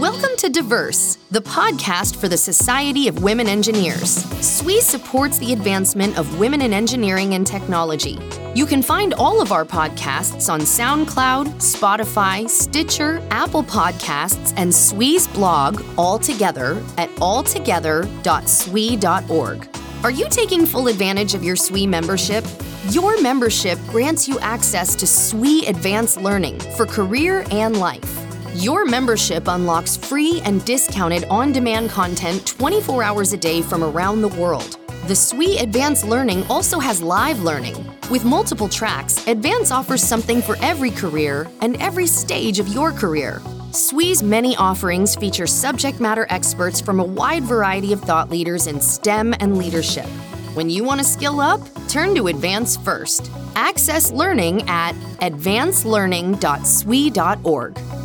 Welcome to Diverse, the podcast for the Society of Women Engineers. SWE supports the advancement of women in engineering and technology. You can find all of our podcasts on SoundCloud, Spotify, Stitcher, Apple Podcasts, and SWE's blog all together at alltogether.swe.org. Are you taking full advantage of your SWE membership? Your membership grants you access to SWE Advanced Learning for career and life. Your membership unlocks free and discounted on demand content 24 hours a day from around the world. The SWE Advanced Learning also has live learning. With multiple tracks, Advance offers something for every career and every stage of your career. SWE's many offerings feature subject matter experts from a wide variety of thought leaders in STEM and leadership. When you want to skill up, turn to Advance first. Access learning at advancelearning.swe.org.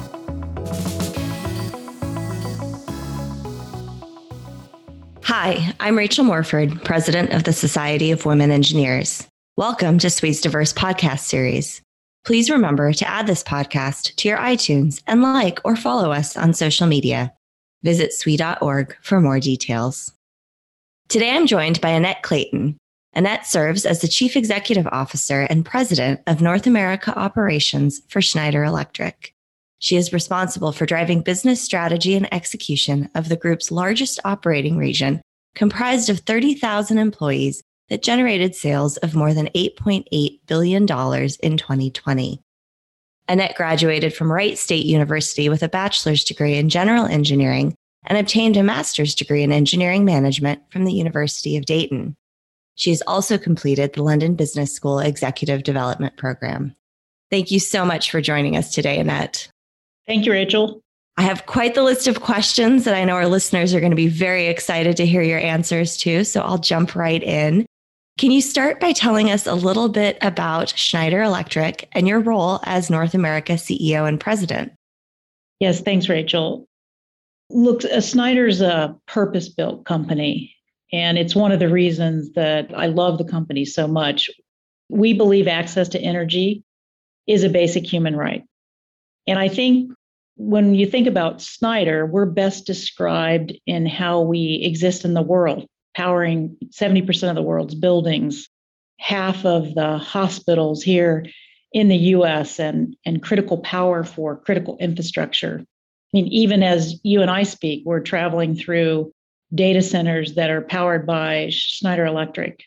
Hi, I'm Rachel Morford, President of the Society of Women Engineers. Welcome to SWE's Diverse Podcast Series. Please remember to add this podcast to your iTunes and like or follow us on social media. Visit SWE.org for more details. Today I'm joined by Annette Clayton. Annette serves as the Chief Executive Officer and President of North America Operations for Schneider Electric. She is responsible for driving business strategy and execution of the group's largest operating region, comprised of 30,000 employees that generated sales of more than $8.8 billion in 2020. Annette graduated from Wright State University with a bachelor's degree in general engineering and obtained a master's degree in engineering management from the University of Dayton. She has also completed the London Business School Executive Development Program. Thank you so much for joining us today, Annette. Thank you, Rachel. I have quite the list of questions that I know our listeners are going to be very excited to hear your answers to. So I'll jump right in. Can you start by telling us a little bit about Schneider Electric and your role as North America CEO and president? Yes, thanks, Rachel. Look, uh, Schneider's a purpose built company, and it's one of the reasons that I love the company so much. We believe access to energy is a basic human right. And I think when you think about Schneider, we're best described in how we exist in the world, powering 70% of the world's buildings, half of the hospitals here in the US, and, and critical power for critical infrastructure. I mean, even as you and I speak, we're traveling through data centers that are powered by Schneider Electric.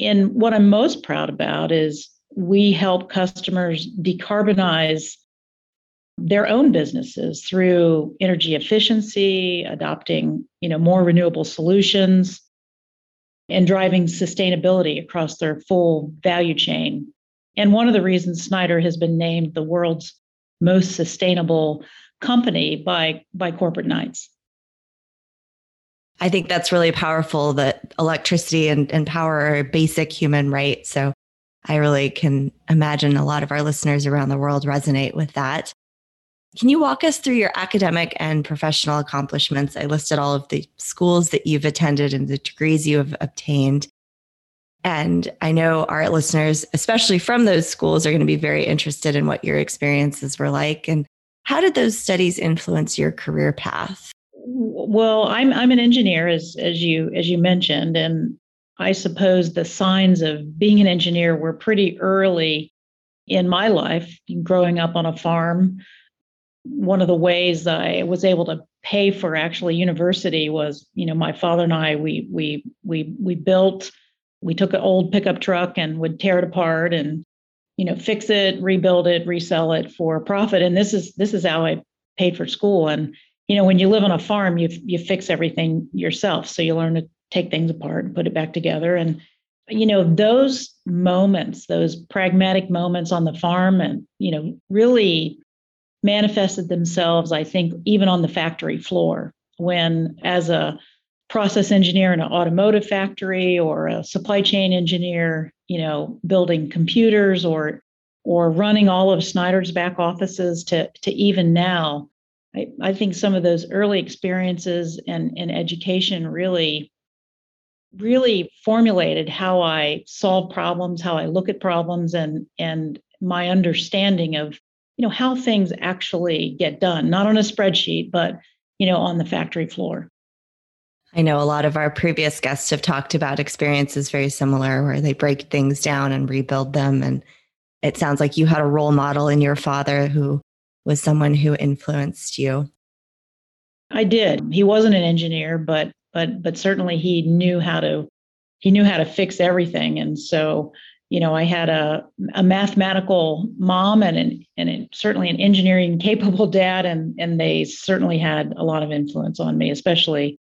And what I'm most proud about is we help customers decarbonize their own businesses through energy efficiency, adopting, you know, more renewable solutions and driving sustainability across their full value chain. And one of the reasons Schneider has been named the world's most sustainable company by by corporate knights. I think that's really powerful that electricity and, and power are a basic human right. So I really can imagine a lot of our listeners around the world resonate with that. Can you walk us through your academic and professional accomplishments? I listed all of the schools that you've attended and the degrees you have obtained. And I know our listeners, especially from those schools, are going to be very interested in what your experiences were like. And how did those studies influence your career path? Well, I'm I'm an engineer, as as you as you mentioned, and I suppose the signs of being an engineer were pretty early in my life, growing up on a farm. One of the ways I was able to pay for actually university was, you know, my father and I we we we we built we took an old pickup truck and would tear it apart and you know fix it rebuild it resell it for profit. And this is this is how i paid for school. And you know when you live on a farm you you fix everything yourself. So you learn to take things apart and put it back together. And, you know, those moments, those pragmatic moments on the farm and, you know, really manifested themselves, I think, even on the factory floor when, as a process engineer in an automotive factory or a supply chain engineer, you know, building computers or or running all of Schneider's back offices to to even now, I, I think some of those early experiences and, and education really really formulated how I solve problems, how I look at problems, and and my understanding of you know, how things actually get done, not on a spreadsheet, but, you know, on the factory floor. I know a lot of our previous guests have talked about experiences very similar where they break things down and rebuild them. And it sounds like you had a role model in your father who was someone who influenced you. I did. He wasn't an engineer, but but but certainly he knew how to he knew how to fix everything. And so, you know, I had a a mathematical mom and an and an, certainly an engineering capable dad, and and they certainly had a lot of influence on me, especially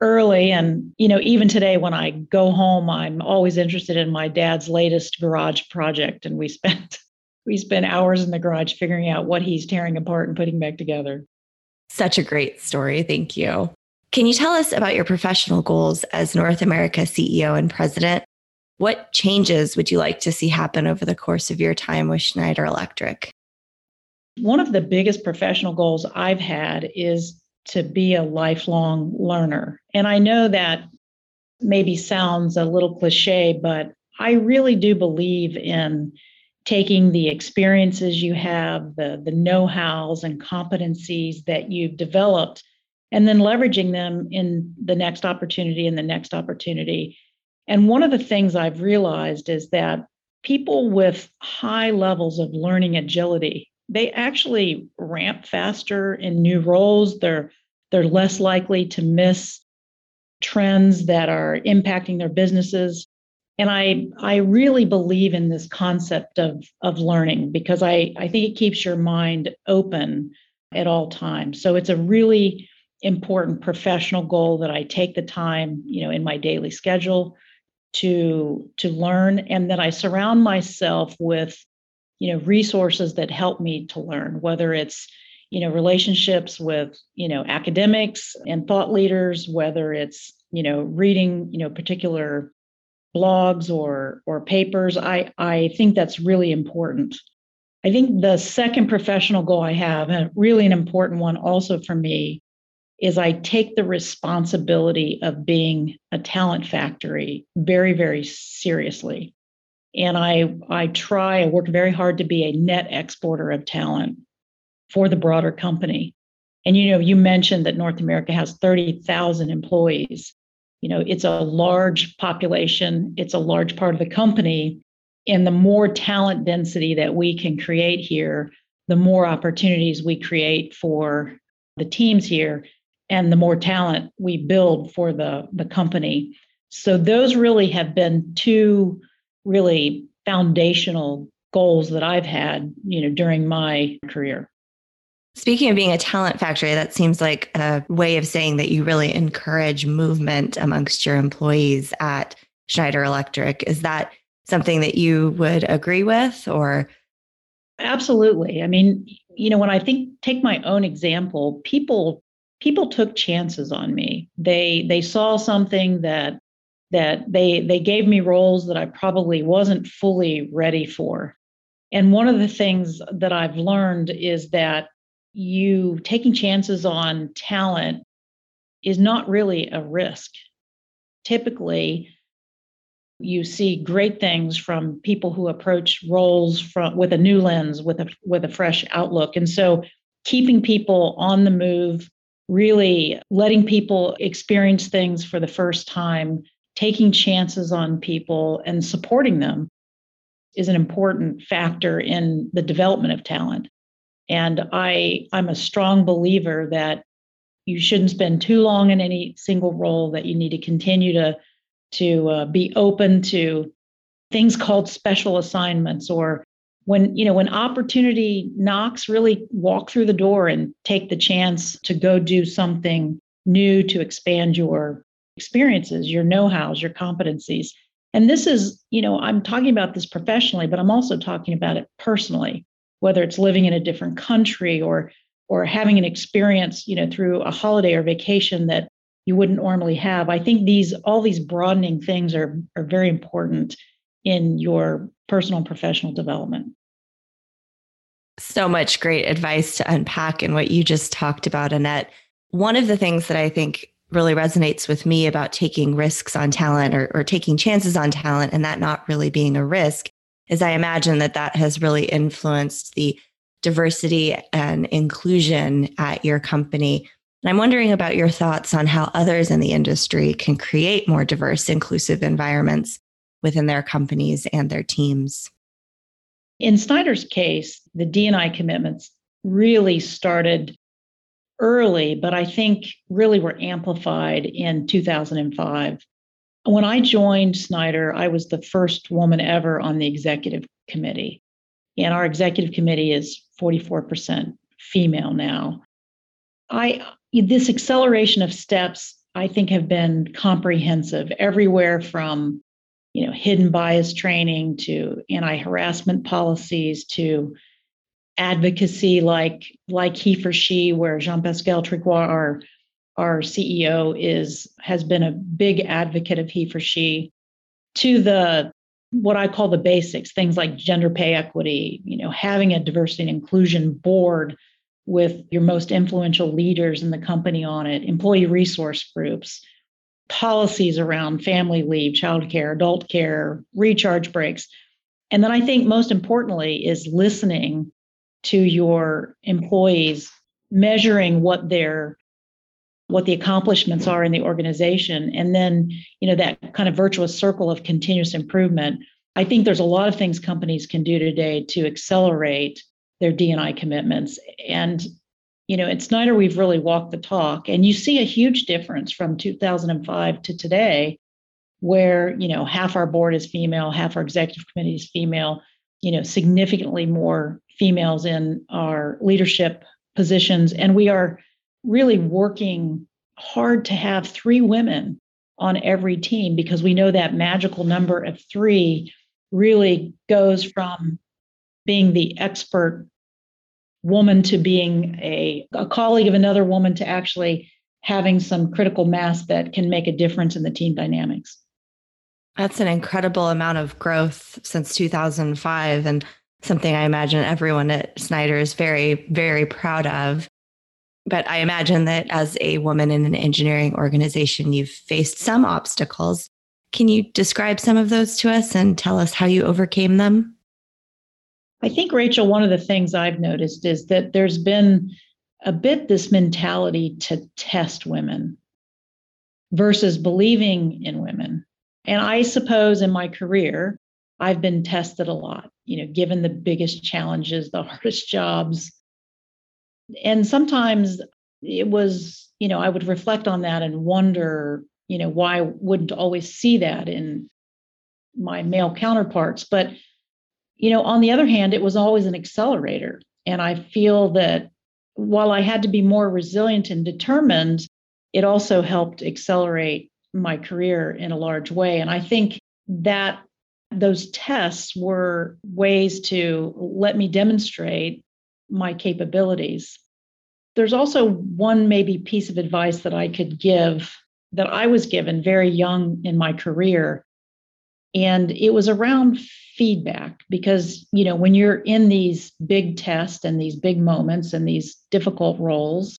early. And you know even today when i go home i'm always interested in my dad's latest garage project. And we spent we spent hours in the garage figuring out what he's tearing apart and putting back together. Such a great story. Thank you can you tell us about your professional goals as north america ceo and president what changes would you like to see happen over the course of your time with schneider electric one of the biggest professional goals i've had is to be a lifelong learner. And I know that maybe sounds a little cliche, but I really do believe in taking the experiences you have, the, the know hows and competencies that you've developed, and then leveraging them in the next opportunity and the next opportunity. And one of the things I've realized is that people with high levels of learning agility they actually ramp faster in new roles. They're they're less likely to miss trends that are impacting their businesses. And I I really believe in this concept of of learning because I, I think it keeps your mind open at all times. So it's a really important professional goal that I take the time, you know, in my daily schedule to to learn and that I surround myself with you know resources that help me to learn whether it's you know relationships with you know academics and thought leaders whether it's you know reading you know particular blogs or or papers. I i think that's really important. I think the second professional goal i have and really an important one also for me is i take the responsibility of being a talent factory very very seriously and I, I try, I work very hard to be a net exporter of talent for the broader company. And you know, you mentioned that North America has 30,000 employees. You know, it's a large population, it's a large part of the company. And the more talent density that we can create here, the more opportunities we create for the teams here and the more talent we build for the, the company. So those really have been two really foundational goals that I've had, you know, during my career. Speaking of being a talent factory, that seems like a way of saying that you really encourage movement amongst your employees at Schneider Electric. Is that something that you would agree with or? Absolutely. I mean, you know, when I think take my own example, people people took chances on me. They they saw something that that they they gave me roles that I probably wasn't fully ready for. And one of the things that I've learned is that you taking chances on talent is not really a risk. Typically, you see great things from people who approach roles from with a new lens, with a with a fresh outlook. And so keeping people on the move, really letting people experience things for the first time taking chances on people and supporting them is an important factor in the development of talent. And I, I'm a strong believer that you shouldn't spend too long in any single role, that you need to continue to, to uh, be open to things called special assignments or when you know when opportunity knocks really walk through the door and take the chance to go do something new to expand your experiences, your know hows, your competencies. And this is, you know, I'm talking about this professionally, but I'm also talking about it personally, whether it's living in a different country or or having an experience, you know, through a holiday or vacation that you wouldn't normally have. I think these all these broadening things are are very important in your personal and professional development. So much great advice to unpack in what you just talked about, Annette. One of the things that I think really resonates with me about taking risks on talent or, or taking chances on talent and that not really being a risk is I imagine that that has really influenced the diversity and inclusion at your company. And I'm wondering about your thoughts on how others in the industry can create more diverse, inclusive environments within their companies and their teams. In Schneider's case, the D&I commitments really started early, but I think really were amplified in 2005. When I joined Snyder, I was the first woman ever on the executive committee. And our executive committee is 44% female now. I this acceleration of steps I think have been comprehensive everywhere from you know hidden bias training to anti-harassment policies to advocacy like like he for she where Jean-Pascal Tricoire our our CEO is has been a big advocate of he for she to the what I call the basics things like gender pay equity you know having a diversity and inclusion board with your most influential leaders in the company on it, employee resource groups, policies around family leave, childcare, adult care, recharge breaks. And then I think most importantly is listening to your employees, measuring what their what the accomplishments are in the organization and then you know that kind of virtuous circle of continuous improvement i think there's a lot of things companies can do today to accelerate their D&I commitments. And you know, at Schneider, we've really walked the talk, and you see a huge difference from 2005 to today, where you know half our board is female, half our executive committee is female. You know, significantly more females in our leadership positions, and we are really working hard to have three women on every team because we know that magical number of three really goes from being the expert woman to being a, a colleague of another woman to actually having some critical mass that can make a difference in the team dynamics. That's an incredible amount of growth since 2005 and something I imagine everyone at Schneider is very, very proud of. But I imagine that as a woman in an engineering organization, you've faced some obstacles. Can you describe some of those to us and tell us how you overcame them? I think, Rachel, one of the things I've noticed is that there's been a bit this mentality to test women versus believing in women. And I suppose in my career, I've been tested a lot, you know, given the biggest challenges, the hardest jobs. And sometimes it was, you know, I would reflect on that and wonder, you know, why I wouldn't always see that in my male counterparts. But you know, on the other hand, it was always an accelerator. And I feel that while I had to be more resilient and determined, it also helped accelerate my career in a large way. And I think that those tests were ways to let me demonstrate my capabilities. There's also one maybe piece of advice that I could give that I was given very young in my career. And it was around feedback because you know when you're in these big tests and these big moments and these difficult roles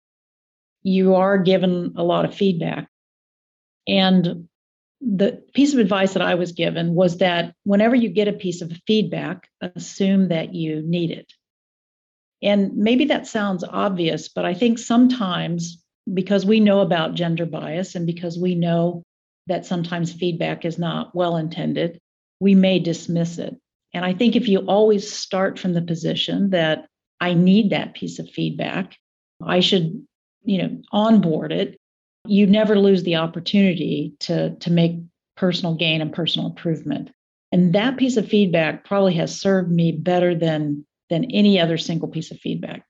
you are given a lot of feedback. And the piece of advice that i was given was that whenever you get a piece of feedback assume that you need it. And maybe that sounds obvious but i think sometimes because we know about gender bias and because we know that sometimes feedback is not well intended we may dismiss it. And I think if you always start from the position that I need that piece of feedback, I should, you know, onboard it, you never lose the opportunity to, to make personal gain and personal improvement. And that piece of feedback probably has served me better than than any other single piece of feedback.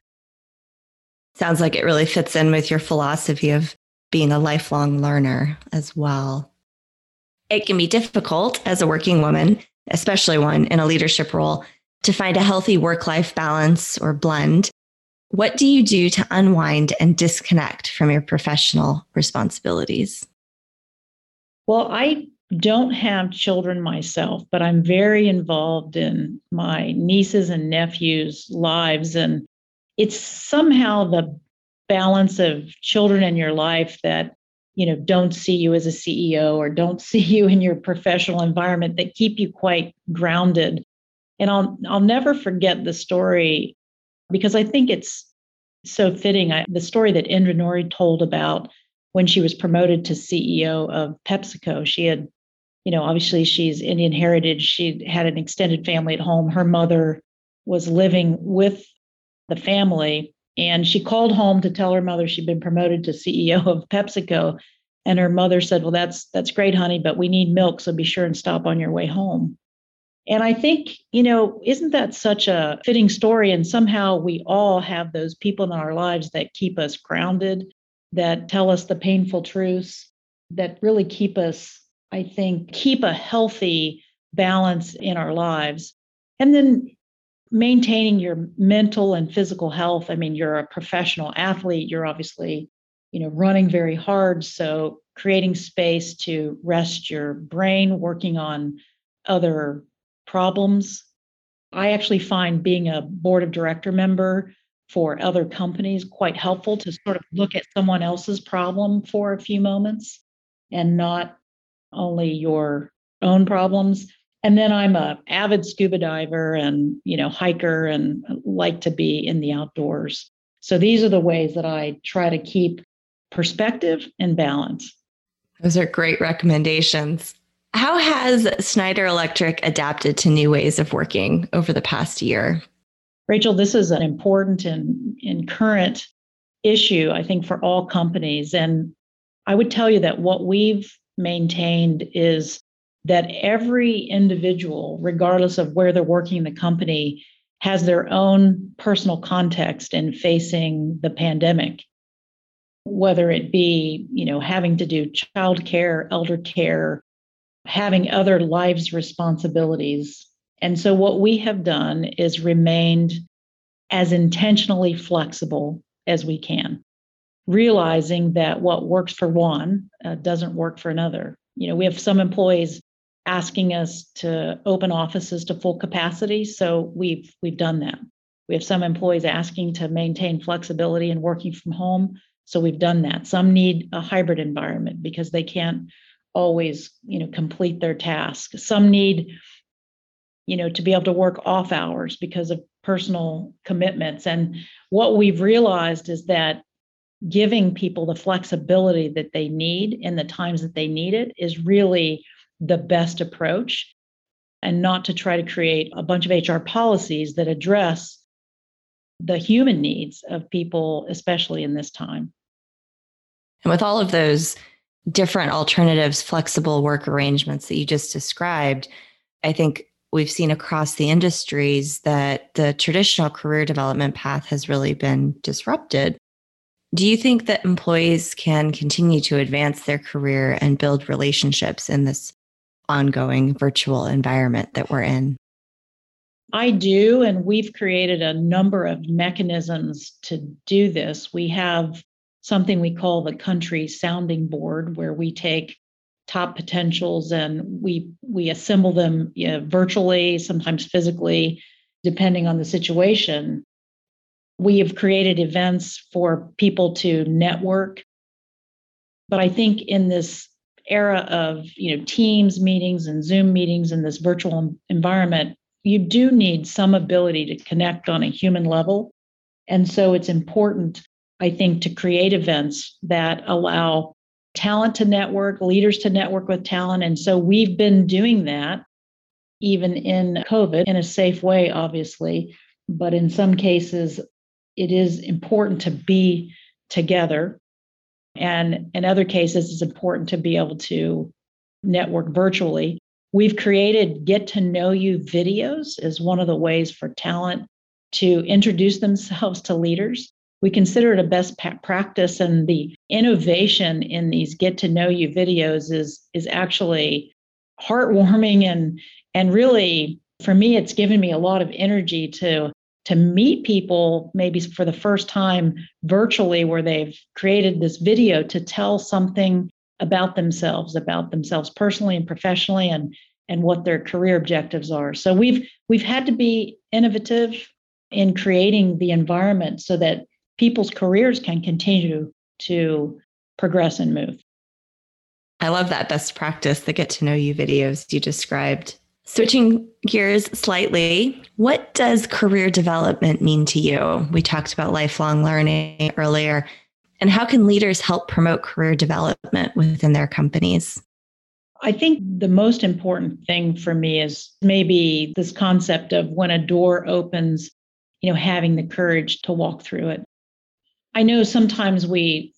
Sounds like it really fits in with your philosophy of being a lifelong learner as well it can be difficult as a working woman, especially one in a leadership role, to find a healthy work life balance or blend. What do you do to unwind and disconnect from your professional responsibilities? Well, I don't have children myself, but I'm very involved in my nieces and nephews' lives. And it's somehow the balance of children in your life that you know don't see you as a ceo or don't see you in your professional environment that keep you quite grounded and i'll i'll never forget the story because I think it's so fitting. I, the story that Indra Nooyi told about when she was promoted to CEO of PepsiCo, she had, you know, obviously she's Indian heritage. She had an extended family at home. Her mother was living with the family, and she called home to tell her mother she'd been promoted to CEO of PepsiCo. And her mother said, "Well, that's that's great, honey, but we need milk, so be sure and stop on your way home." And I think, you know, isn't that such a fitting story? And somehow we all have those people in our lives that keep us grounded, that tell us the painful truths, that really keep us, I think, keep a healthy balance in our lives. And then maintaining your mental and physical health. I mean, you're a professional athlete, you're obviously, you know, running very hard. So creating space to rest your brain, working on other problems. I actually find being a board of director member for other companies quite helpful to sort of look at someone else's problem for a few moments and not only your own problems. And then I'm a avid scuba diver and, you know, hiker and like to be in the outdoors. So these are the ways that I try to keep perspective and balance. Those are great recommendations. How has Schneider Electric adapted to new ways of working over the past year? Rachel, this is an important and, and current issue, I think, for all companies. And I would tell you that what we've maintained is that every individual, regardless of where they're working in the company, has their own personal context in facing the pandemic whether it be you know having to do child care elder care having other lives responsibilities. And so, what we have done is remained as intentionally flexible as we can, realizing that what works for one uh, doesn't work for another. You know, we have some employees asking us to open offices to full capacity, so we've we've done that. We have some employees asking to maintain flexibility and working from home, so we've done that. Some need a hybrid environment because they can't always you know complete their task some need you know to be able to work off hours because of personal commitments and what we've realized is that giving people the flexibility that they need in the times that they need it is really the best approach and not to try to create a bunch of HR policies that address the human needs of people especially in this time and with all of those different alternatives, flexible work arrangements that you just described, I think we've seen across the industries that the traditional career development path has really been disrupted. Do you think that employees can continue to advance their career and build relationships in this ongoing virtual environment that we're in? I do. And we've created a number of mechanisms to do this. We have something we call the country sounding board, where we take top potentials and we we assemble them you know, virtually, sometimes physically, depending on the situation. We have created events for people to network. But I think in this era of you know Teams meetings and Zoom meetings in this virtual environment, you do need some ability to connect on a human level. And so it's important I think, to create events that allow talent to network, leaders to network with talent. And so we've been doing that even in COVID in a safe way, obviously. But in some cases, it is important to be together. And in other cases, it's important to be able to network virtually. We've created get to know you videos as one of the ways for talent to introduce themselves to leaders we consider it a best practice and the innovation in these get to know you videos is is actually heartwarming and and really for me it's given me a lot of energy to to meet people maybe for the first time virtually where they've created this video to tell something about themselves about themselves personally and professionally and and what their career objectives are so we've we've had to be innovative in creating the environment so that people's careers can continue to progress and move. I love that best practice, the get to know you videos you described. Switching gears slightly, what does career development mean to you? We talked about lifelong learning earlier. And how can leaders help promote career development within their companies? I think the most important thing for me is maybe this concept of when a door opens, you know, having the courage to walk through it. I know sometimes we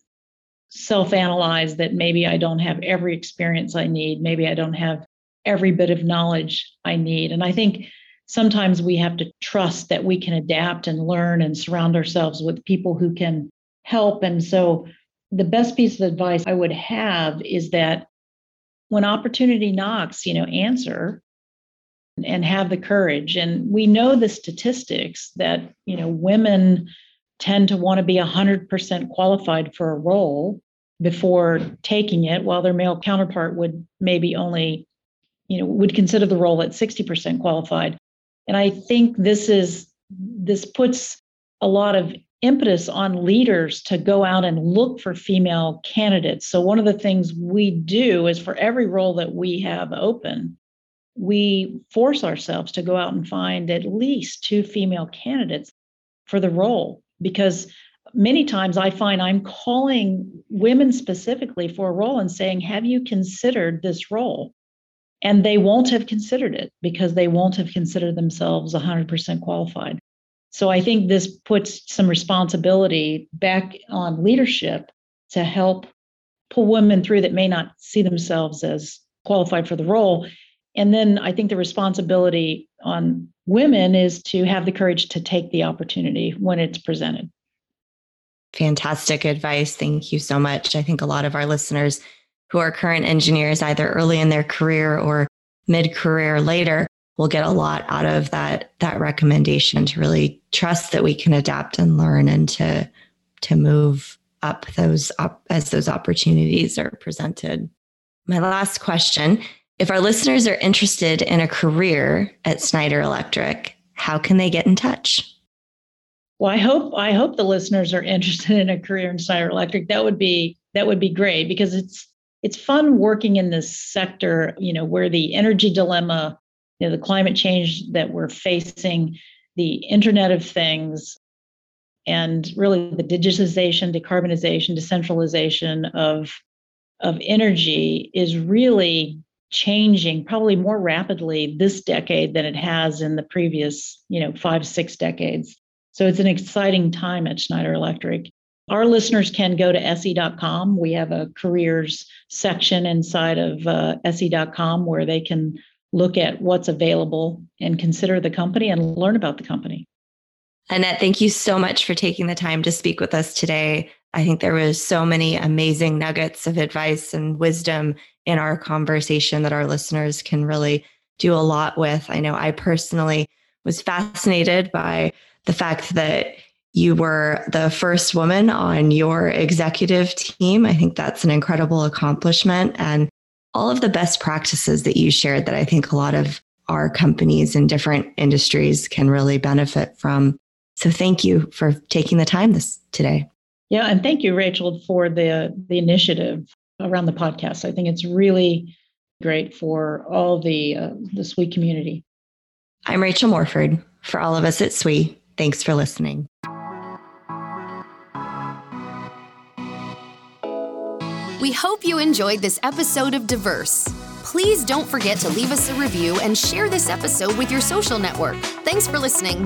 self analyze that maybe I don't have every experience I need, maybe I don't have every bit of knowledge I need. And I think sometimes we have to trust that we can adapt and learn and surround ourselves with people who can help. And so, the best piece of advice I would have is that when opportunity knocks, you know, answer and have the courage. And we know the statistics that, you know, women tend to want to be 100% qualified for a role before taking it, while their male counterpart would maybe only, you know, would consider the role at 60% qualified. And I think this is this puts a lot of impetus on leaders to go out and look for female candidates. So, one of the things we do is for every role that we have open, we force ourselves to go out and find at least two female candidates for the role because many times I find I'm calling women specifically for a role and saying, Have you considered this role? And they won't have considered it because they won't have considered themselves 100% qualified. So I think this puts some responsibility back on leadership to help pull women through that may not see themselves as qualified for the role. And then I think the responsibility on women is to have the courage to take the opportunity when it's presented. Fantastic advice. Thank you so much. I think a lot of our listeners who are current engineers, either early in their career or mid career later, we'll get a lot out of that that recommendation to really trust that we can adapt and learn and to to move up those up as those opportunities are presented. My last question, if our listeners are interested in a career at Schneider Electric, how can they get in touch? Well, I hope I hope the listeners are interested in a career in Schneider Electric. That would be that would be great because it's it's fun working in this sector, you know, where the energy dilemma you know, the climate change that we're facing, the Internet of Things, and really the digitization, decarbonization, decentralization of, of energy is really changing probably more rapidly this decade than it has in the previous, you know, five, six decades. So it's an exciting time at Schneider Electric. Our listeners can go to se.com. We have a careers section inside of uh, se.com where they can look at what's available and consider the company and learn about the company. Annette, thank you so much for taking the time to speak with us today. I think there was so many amazing nuggets of advice and wisdom in our conversation that our listeners can really do a lot with. I know I personally was fascinated by the fact that you were the first woman on your executive team. I think that's an incredible accomplishment. And all of the best practices that you shared that I think a lot of our companies in different industries can really benefit from. So thank you for taking the time this today. Yeah, and thank you, Rachel, for the the initiative around the podcast. I think it's really great for all the uh, the SWE community. I'm Rachel Morford. For all of us at SWE, thanks for listening. We hope you enjoyed this episode of Diverse. Please don't forget to leave us a review and share this episode with your social network. Thanks for listening.